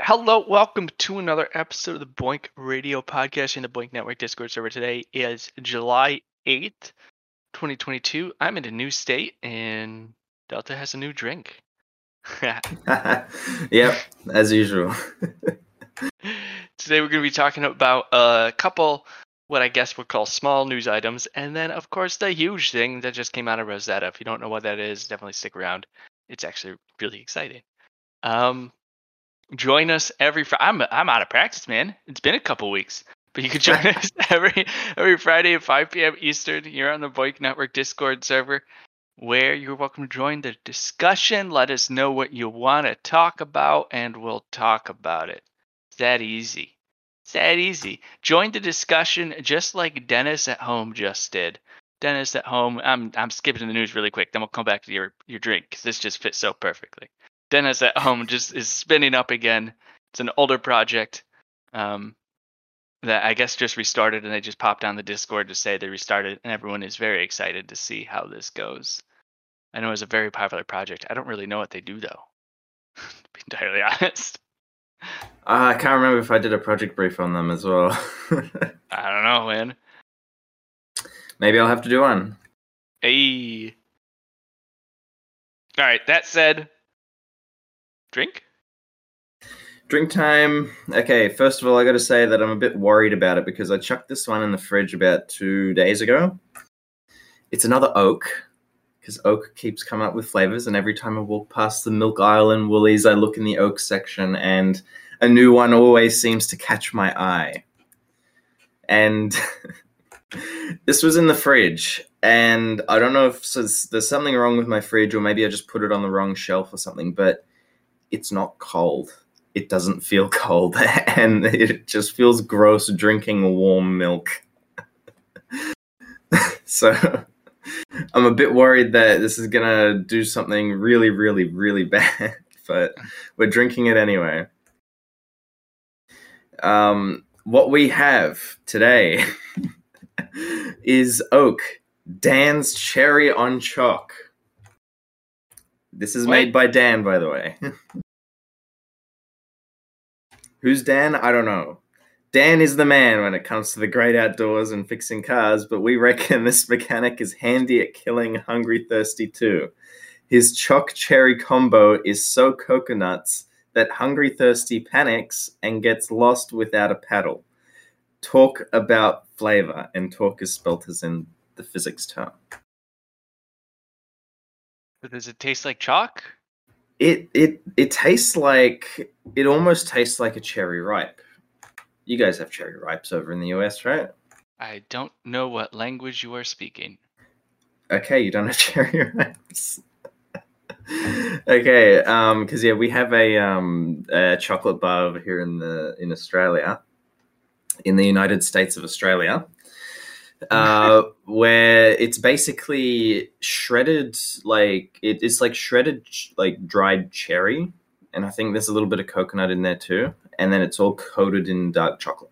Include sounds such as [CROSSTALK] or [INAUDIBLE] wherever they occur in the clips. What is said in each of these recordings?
Hello, welcome to another episode of the BOINC Radio Podcast in the BOINC Network Discord server. Today is July 8th, 2022. I'm in a new state and Delta has a new drink. [LAUGHS] [LAUGHS] yep, as usual. [LAUGHS] Today we're going to be talking about a couple, what I guess we'll call small news items, and then, of course, the huge thing that just came out of Rosetta. If you don't know what that is, definitely stick around. It's actually really exciting. Um, join us every. Fr- I'm I'm out of practice, man. It's been a couple weeks, but you can join us [LAUGHS] every every Friday at 5 p.m. Eastern. You're on the BOINC Network Discord server, where you're welcome to join the discussion. Let us know what you want to talk about, and we'll talk about it. It's that easy. It's that easy. Join the discussion just like Denis at home just did. Denis at home. I'm I'm skipping the news really quick. Then we'll come back to your your drink because this just fits so perfectly. Denis at home just is spinning up again. It's an older project um, that I guess just restarted, and they just popped on the Discord to say they restarted, and everyone is very excited to see how this goes. I know it's a very popular project. I don't really know what they do though. [LAUGHS] to be entirely [LAUGHS] honest. Uh, I can't remember if I did a project brief on them as well. [LAUGHS] I don't know, man. Maybe I'll have to do one. Hey. All right. That said, drink. Drink time. Okay, first of all, I got to say that I'm a bit worried about it because I chucked this one in the fridge about two days ago. It's another oak because oak keeps coming up with flavors, and every time I walk past the Milk Island Woolies, I look in the oak section, and a new one always seems to catch my eye. And [LAUGHS] this was in the fridge, and I don't know if there's something wrong with my fridge, or maybe I just put it on the wrong shelf or something, but it's not cold. It doesn't feel [LAUGHS] cold, and it just feels gross drinking warm milk. [LAUGHS] so I'm a bit worried that this is gonna do something really, really, really [LAUGHS] bad, but we're drinking it anyway. Um, what we have today is oak, Dan's cherry on chalk. This is What? made by Dan, by the way. [LAUGHS] Who's Dan? I don't know. Dan is the man when it comes to the great outdoors and fixing cars, but we reckon [LAUGHS] this mechanic is handy at killing Hungry Thirsty too. His chalk cherry combo is so coconuts that Hungry Thirsty panics and gets lost without a paddle. Talk about flavor, and talk is spelt as in the physics term. But does it taste like chalk? It it it tastes like it almost tastes like a cherry ripe. You guys have cherry ripes over in the US, right? I don't know what language you are speaking. Okay, you don't have [LAUGHS] cherry ripes. [LAUGHS] okay, um, because yeah, we have a um a chocolate bar over here in the in Australia, in the United States of Australia, uh, where it's basically shredded like it, it's like shredded like dried cherry, and I think there's a little bit of coconut in there too, and then it's all coated in dark chocolate.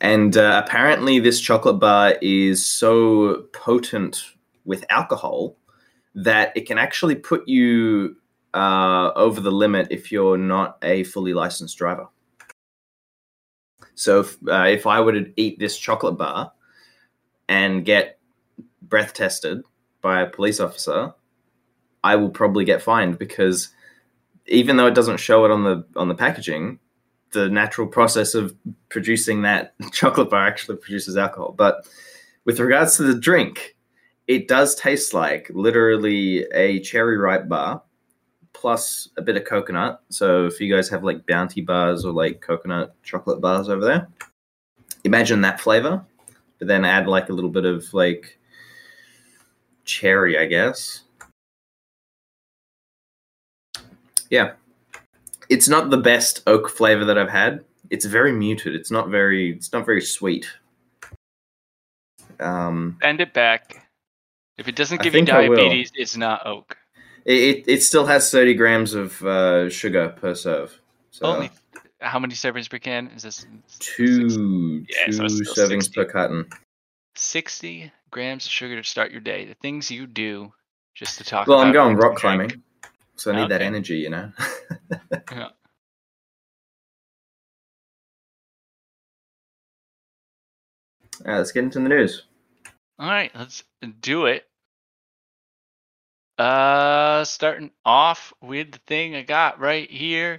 And uh, apparently, this chocolate bar is so potent with alcohol that it can actually put you uh, over the limit if you're not a fully licensed driver. So, if, uh, if I were to eat this chocolate bar and get breath tested by a police officer, I will probably get fined because even though it doesn't show it on the on the packaging, the natural process of producing that [LAUGHS] chocolate bar actually produces alcohol. But with regards to the drink, it does taste like literally a cherry ripe bar plus a bit of coconut. So if you guys have like bounty bars or like coconut chocolate bars over there, imagine that flavor, but then add like a little bit of like cherry, I guess. Yeah. It's not the best oak flavor that I've had. It's very muted. It's not very it's not very sweet. Um Bend it back. If it doesn't give you diabetes, it's not oak. It, it, it still has 30 grams of uh, sugar per serve. So Only how many servings per can is this? two Yeah, two so servings 60. per carton. 60 grams of sugar to start your day. The things you do just to talk Well, about. I'm going rock and drink. climbing, so I need that energy, you know. [LAUGHS] Yeah. All right, let's get into the news. All right, let's do it. Uh, starting off with the thing I got right here.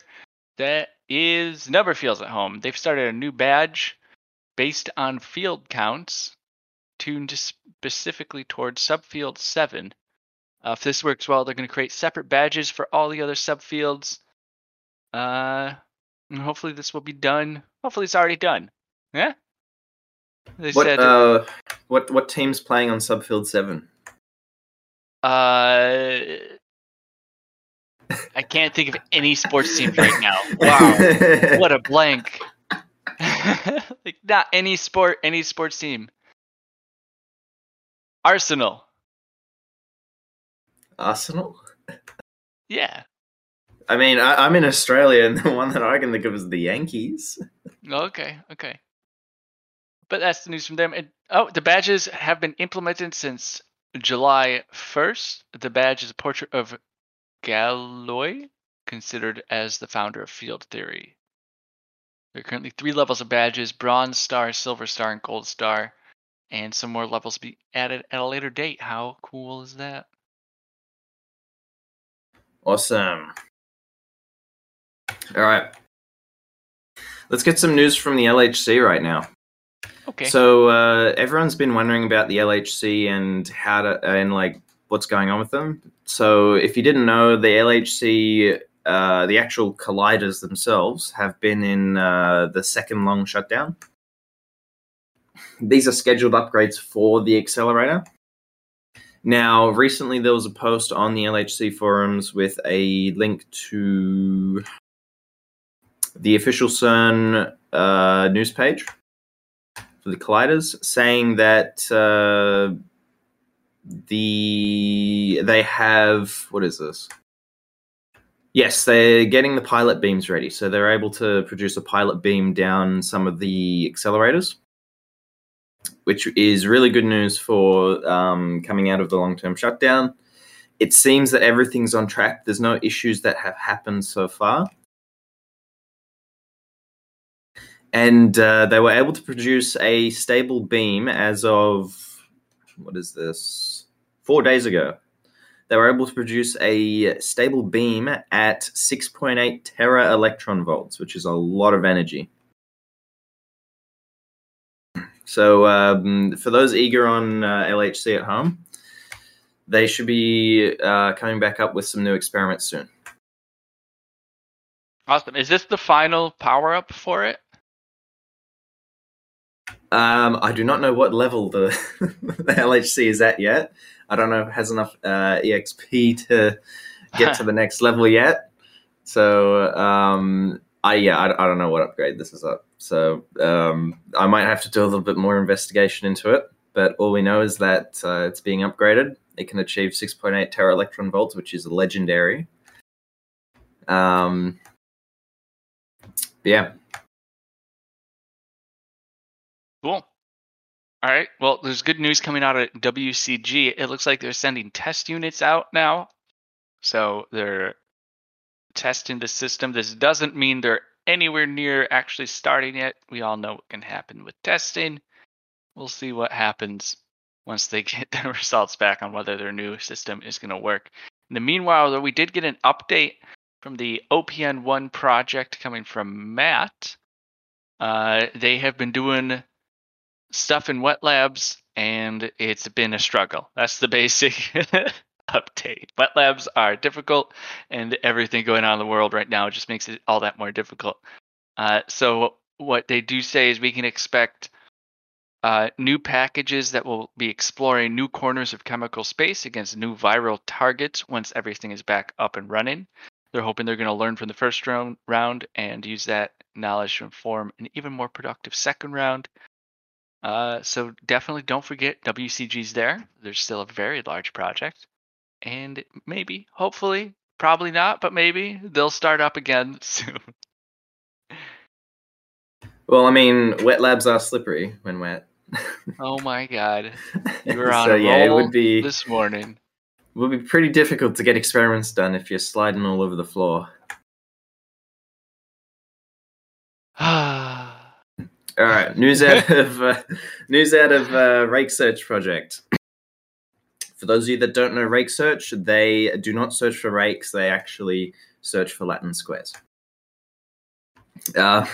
That is Numberfields at home. They've started a new badge based on field counts, tuned specifically towards subfield seven. Uh, if this works well, they're going to create separate badges for all the other subfields. Uh, and hopefully this will be done. Hopefully it's already done. Yeah. They What said uh, what what team's playing on subfield seven? Uh, I can't think of any sports teams right now. [LAUGHS] Wow, [LAUGHS] what a blank! [LAUGHS] like not any sport, any sports team. Arsenal. Arsenal. Yeah. I mean, I, I'm in Australia, and the one that I can think of is the Yankees. Okay. Okay. But that's the news from them. And, oh, the badges have been implemented since July 1st. The badge is a portrait of Galois, considered as the founder of field theory. There are currently three levels of badges bronze star, silver star, and gold star. And some more levels be added at a later date. How cool is that? Awesome. All right. Let's get some news from the LHC right now. Okay. So uh, everyone's been wondering about the LHC and how to and like what's going on with them. So if you didn't know, the LHC, uh, the actual colliders themselves, have been in uh, the second long shutdown. These are scheduled upgrades for the accelerator. Now, recently there was a post on the LHC forums with a link to the official CERN uh, news page for the colliders, saying that uh, the they have what is this? Yes, they're getting the pilot beams ready, so they're able to produce a pilot beam down some of the accelerators, which is really good news for um, coming out of the long-term shutdown. It seems that everything's on track. There's no issues that have happened so far and uh, they were able to produce a stable beam as of what is this four days ago they were able to produce a stable beam at 6.8 tera electron volts which is a lot of energy so um, for those eager on uh, lhc at home they should be uh, coming back up with some new experiments soon awesome. Is this the final power up for it? Um, I do not know what level the, [LAUGHS] the LHC is at yet. I don't know if it has enough uh, EXP to get to the [LAUGHS] next level yet. So um, I yeah I, I don't know what upgrade this is up. So um, I might have to do a little bit more investigation into it. But all we know is that uh, it's being upgraded. It can achieve 6.8 tera electron volts, which is legendary. Um, yeah, Cool. All right. Well, there's good news coming out of WCG. It looks like they're sending test units out now. So they're testing the system. This doesn't mean they're anywhere near actually starting yet. We all know what can happen with testing. We'll see what happens once they [LAUGHS] get the results back on whether their new system is going to work. In the meanwhile, though, we did get an update from the OPN1 project coming from Matt. Uh, they have been doing stuff in wet labs and it's been a struggle. That's the [LAUGHS] basic update. Wet labs are difficult and everything going on in the world right now just makes it all that more difficult. Uh, so what they do say is we can expect uh, new packages that will be exploring new corners of chemical space against new viral targets once everything is back up and running. They're hoping they're going to learn from the first round, round and use that knowledge to inform an even more productive second round. Uh, so definitely don't forget WCG's there. There's still a very large project, and maybe, hopefully, probably not, but maybe they'll start up again [LAUGHS] soon. Well, I mean, wet labs are slippery when wet. oh my god, you were [LAUGHS] on so a yeah, it would be this morning. it would be pretty difficult to get experiments done if you're sliding all over the floor. All right, news out of uh, news out of uh, Rake Search project. For those of you that don't know Rake Search, they do not search for rakes; they actually search for Latin squares. Uh,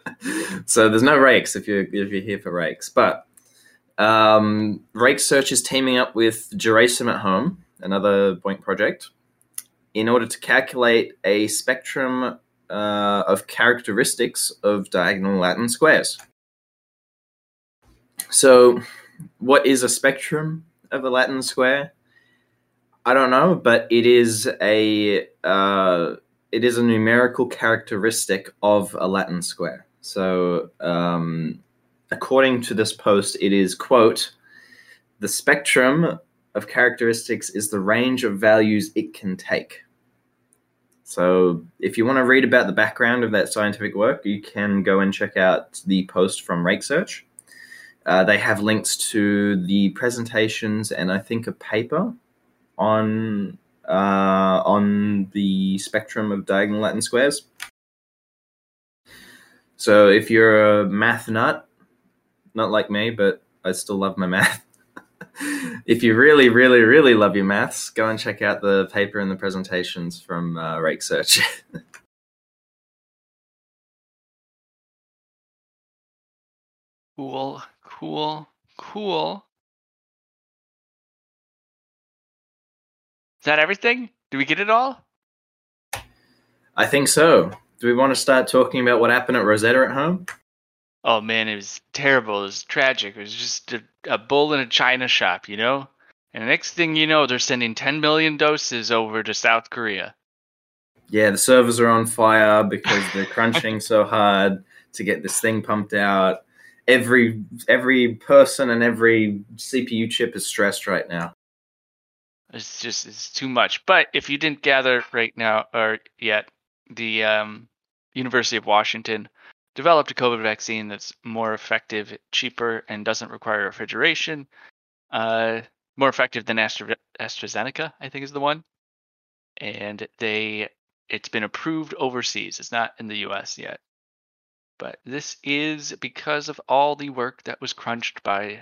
[LAUGHS] so there's no rakes if you're if you're here for rakes, but um, Rake Search is teaming up with Gerasim at Home, another BOINC project, in order to calculate a spectrum uh, of characteristics of diagonal Latin squares. So, what is a spectrum of a Latin square? I don't know, but it is a uh, it is a numerical characteristic of a Latin square. So, um, according to this post, it is quote the spectrum of characteristics is the range of values it can take. So, if you want to read about the background of that scientific work, you can go and check out the post from Rake Search. Uh, they have links to the presentations and I think a paper on uh, on the spectrum of diagonal Latin squares. So, if you're a math nut, not like me, but I still love my math. If you really, really, really love your maths, go and check out the paper and the presentations from uh, Rake Search. [LAUGHS] cool, cool, cool. Is that everything? Do we get it all? I think so. Do we want to start talking about what happened at Rosetta at home? Oh man, it was terrible. It was tragic. It was just a, a bull in a china shop, you know? And the next thing you know, they're sending 10 million doses over to South Korea. Yeah, the servers are on fire because they're [LAUGHS] crunching so hard to get this thing pumped out. Every every person and every CPU chip is stressed right now. It's just it's too much. But if you didn't gather right now or yet, the um, University of Washington developed a COVID vaccine that's more effective, cheaper, and doesn't require refrigeration. Uh, more effective than Astra- AstraZeneca, I think is the one. And they, it's been approved overseas. It's not in the U.S. yet, but this is because of all the work that was crunched by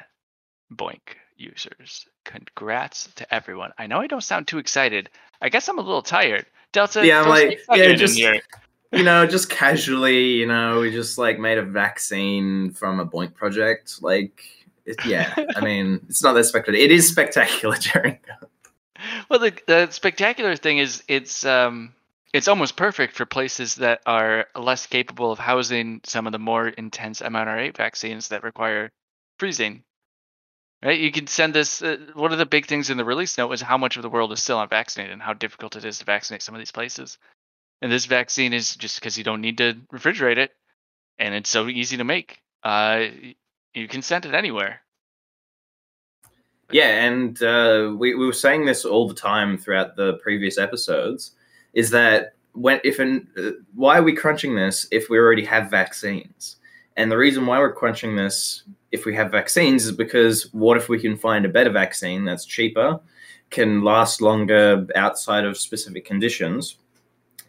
BOINC users. Congrats to everyone. I know I don't sound too excited. I guess I'm a little tired. Delta, Yeah, I'm like, yeah, just- here. You know, just casually, you know, we just like made a vaccine from a BOINC project. Like, it, yeah, I [LAUGHS] mean, it's not that spectacular. It is spectacular, [LAUGHS] Jerry. Well, the, the spectacular thing is it's um it's almost perfect for places that are less capable of housing some of the more intense mRNA vaccines that require freezing. Right? You can send this. Uh, one of the big things in the release note is how much of the world is still unvaccinated and how difficult it is to vaccinate some of these places. And this vaccine is just because you don't need to refrigerate it, and it's so easy to make. Uh, you can send it anywhere. Yeah, and uh, we, we were saying this all the time throughout the previous episodes. Is that when if an uh, why are we crunching this if we already have vaccines? And the reason why we're crunching this if we have vaccines is because what if we can find a better vaccine that's cheaper, can last longer outside of specific conditions,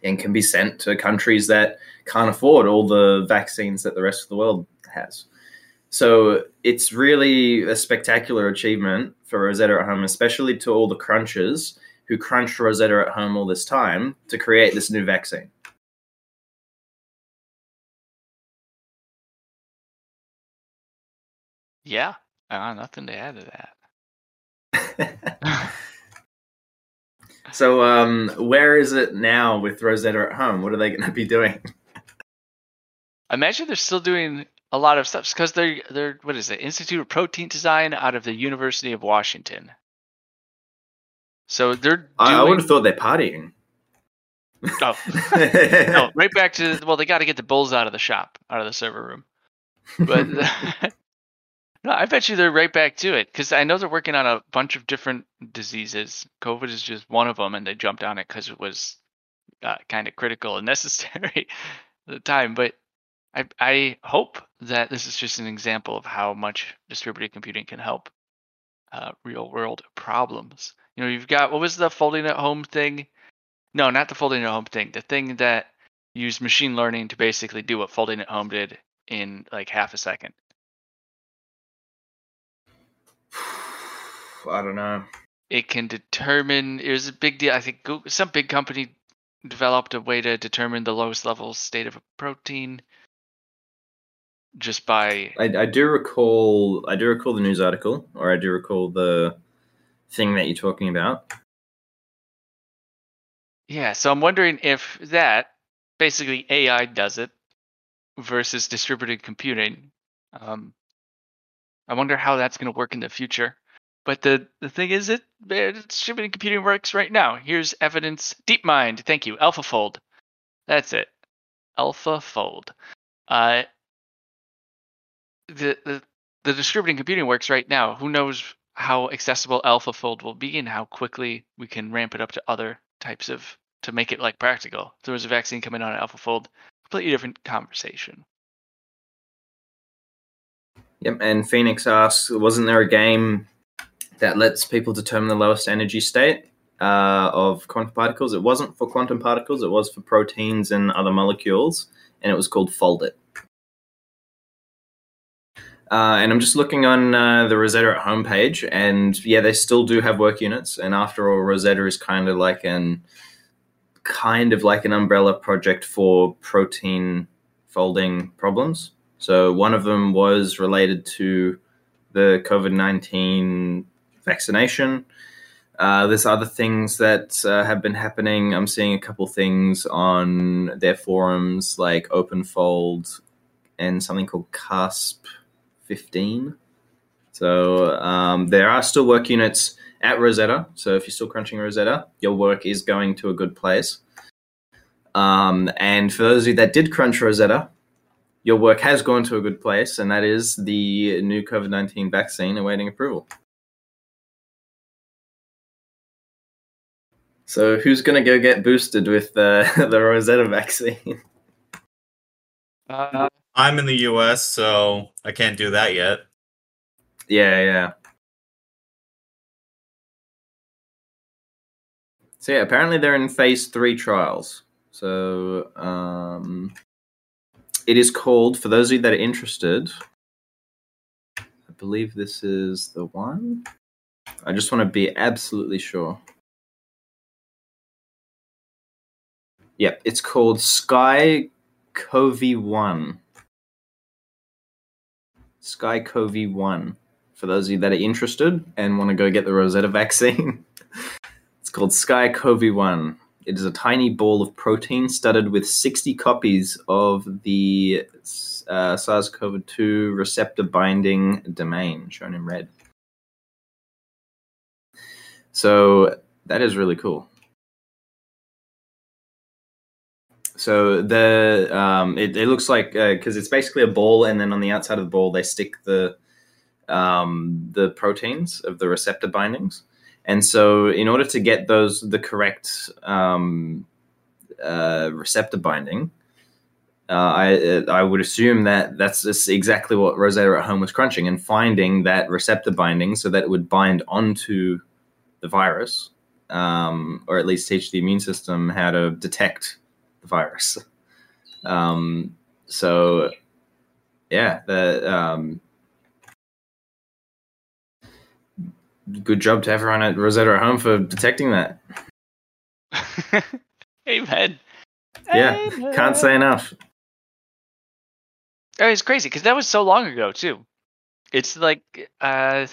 and can be sent to countries that can't afford all the vaccines that the rest of the world has. So it's really a spectacular achievement for Rosetta at Home, especially to all the crunchers who crunched Rosetta at Home all this time to create this new vaccine. Yeah, uh, nothing to add to that. [LAUGHS] [LAUGHS] so, um, where is it now with Rosetta at Home? What are they going to be doing? I [LAUGHS] imagine they're still doing a lot of stuff because they're they're what is it Institute of Protein Design out of the University of Washington. So they're doing, I, I would have thought they're partying. oh [LAUGHS] no right back to well they got to get the bulls out of the shop out of the server room, but [LAUGHS] no I bet you they're right back to it because I know they're working on a bunch of different diseases. COVID is just one of them, and they jumped on it because it was uh, kind of critical and [LAUGHS] necessary at the time. But I, I hope that this is just an example of how much distributed computing can help uh, real world problems. You know, you've got what was the folding at home thing? No, not the folding at home thing. The thing that used machine learning to basically do what folding at home did in like half a second. I don't know. It can determine. It was a big deal. I think Google, some big company developed a way to determine the lowest level state of a protein just by I, I do recall. I do recall the news article, or I do recall the thing that you're talking about. yeah. So I'm wondering if that basically AI does it versus distributed computing. Um, I wonder how that's going to work in the future. But the, the thing is, it distributed computing works right now. Here's evidence. DeepMind, thank you. AlphaFold, that's it. AlphaFold. Uh, the the the distributed computing works right now. Who knows how accessible AlphaFold will be and how quickly we can ramp it up to other types of to make it like practical. If there was a vaccine coming of AlphaFold, completely different conversation. Yep. And Phoenix asks, wasn't there a game that lets people determine the lowest energy state uh, of quantum particles? It wasn't for quantum particles. It was for proteins and other molecules, and it was called Foldit. Uh, and I'm just looking on uh, the Rosetta homepage, and yeah, they still do have work units. And after all, Rosetta is kind of like an kind of like an umbrella project for protein folding problems. So one of them was related to the COVID nineteen vaccination. Uh, there's other things that uh, have been happening. I'm seeing a couple things on their forums, like OpenFold and something called CASP 15. So um, there are still work units at Rosetta. So if you're still crunching Rosetta, your work is going to a good place. Um, and for those of you that did crunch Rosetta, your work has gone to a good place, and that is the new COVID 19 vaccine awaiting approval. So who's going to go get boosted with the, [LAUGHS] the Rosetta vaccine? [LAUGHS] Uh, I'm in the US, so I can't do that yet. Yeah, yeah. So yeah, apparently they're in phase three trials. So um, it is called, for those of you that are interested, I believe this is the one. I just want to be absolutely sure. Yep, it's called Sky Covey One. SKYCovione. For those of you that are interested and want to go get the Rosetta vaccine, [LAUGHS] it's called SKYCovione. It is a tiny ball of protein studded with 60 copies of the uh, SARS CoV 2 receptor binding domain, shown in red. So that is really cool. So the um, it, it looks like because uh, it's basically a ball, and then on the outside of the ball they stick the um, the proteins of the receptor bindings. And so, in order to get those the correct um, uh, receptor binding, uh, I I would assume that that's exactly what Rosetta at home was crunching and finding that receptor binding so that it would bind onto the virus, um, or at least teach the immune system how to detect the virus. Um, so, yeah, the um, good job to everyone at Rosetta at home for detecting that. [LAUGHS] Amen. Yeah, Amen. can't say enough. Oh, it's crazy because that was so long ago too. It's like, uh,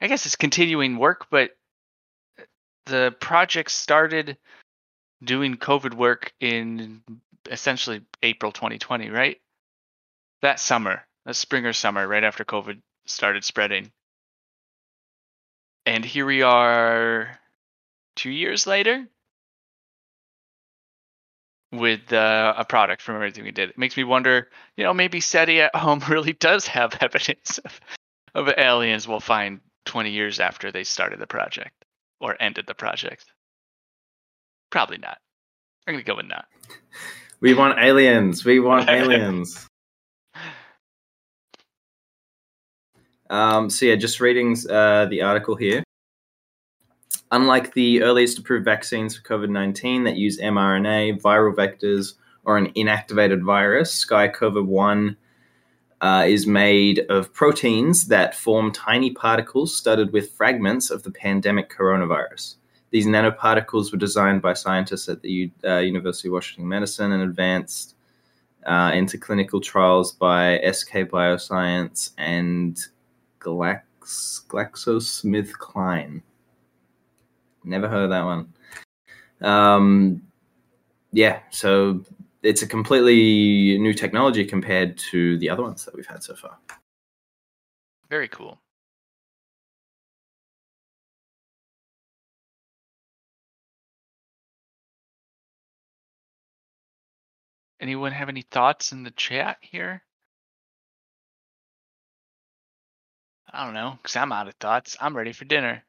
I guess it's continuing work, but the project started doing COVID work in essentially April 2020, right? That summer, that spring or summer, right after COVID started spreading. And here we are two years later with uh, a product from everything we did. It makes me wonder, you know, maybe SETI at home [LAUGHS] really does have [LAUGHS] evidence of, of aliens we'll find 20 years after they started the project or ended the project. Probably not. I'm going to go with not. We want aliens. We want [LAUGHS] aliens. Um, so yeah, just reading uh, the article here. Unlike the earliest approved vaccines for COVID 19 that use mRNA, viral vectors, or an inactivated virus, SKYCovione uh, is made of proteins that form tiny particles studded with fragments of the pandemic coronavirus. These nanoparticles were designed by scientists at the uh, University of Washington Medicine and advanced uh, into clinical trials by SK Bioscience and Glax- GlaxoSmithKline. Never heard of that one. Um, yeah, so it's a completely new technology compared to the other ones that we've had so far. Very cool. Anyone have any thoughts in the chat here? I don't know, because I'm out of thoughts. I'm ready for dinner.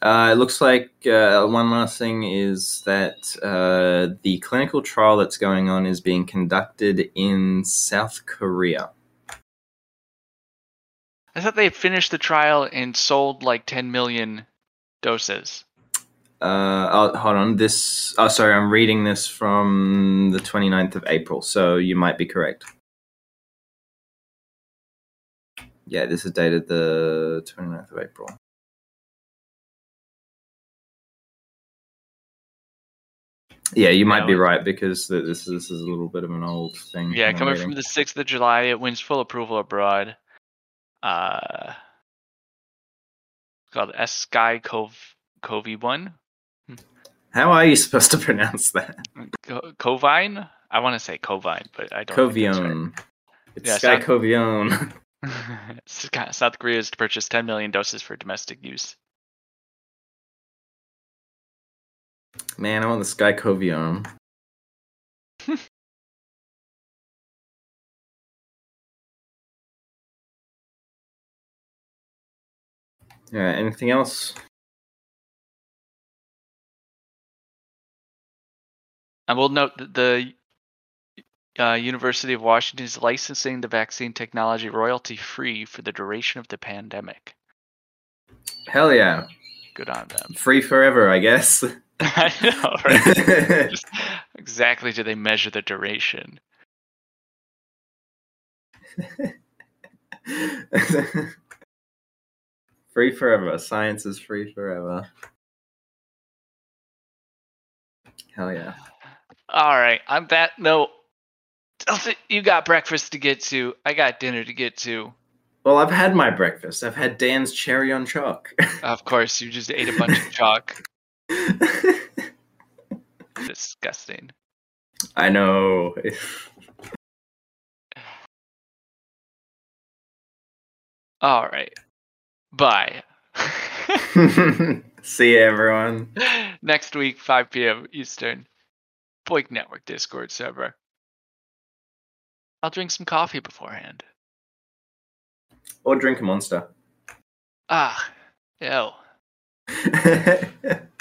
Uh, it looks like uh, one last thing is that uh, the clinical trial that's going on is being conducted in South Korea. I thought they finished the trial and sold like 10 million doses. Uh, oh, hold on. This. Oh, sorry. I'm reading this from the 29th of April, so you might be correct. Yeah, this is dated the 29th of April. Yeah, you might be right because th- this this is a little bit of an old thing. Yeah, coming reading. from the 6th of July, it wins full approval abroad. Uh, called S Sky Cove Covey One. How are you [LAUGHS] supposed to pronounce that? Co- Covine? I want to say Covine, but I don't. think right. It's Yeah, Sky South- Covion. [LAUGHS] [LAUGHS] South Korea is to purchase 10 million doses for domestic use. Man, I want the Sky Covion. Yeah, anything else? I will note that the uh, University of Washington is licensing the vaccine technology royalty free for the duration of the pandemic. Hell yeah. Good on them. Free forever, I guess. [LAUGHS] [LAUGHS] I know, right? Just exactly do they measure the duration? [LAUGHS] free forever. Science is free forever. Hell yeah. All right. On that note, you got breakfast to get to. I got dinner to get to. Well, I've had my breakfast. I've had Dan's cherry on chalk. [LAUGHS] Of course, you just ate a bunch of chalk. [LAUGHS] Disgusting. I know. [LAUGHS] All right. Bye. See you, everyone. Next week, 5 p.m. Eastern. BOINC Network Discord server. I'll drink some coffee beforehand. Or drink a monster. Ah, ew. [LAUGHS]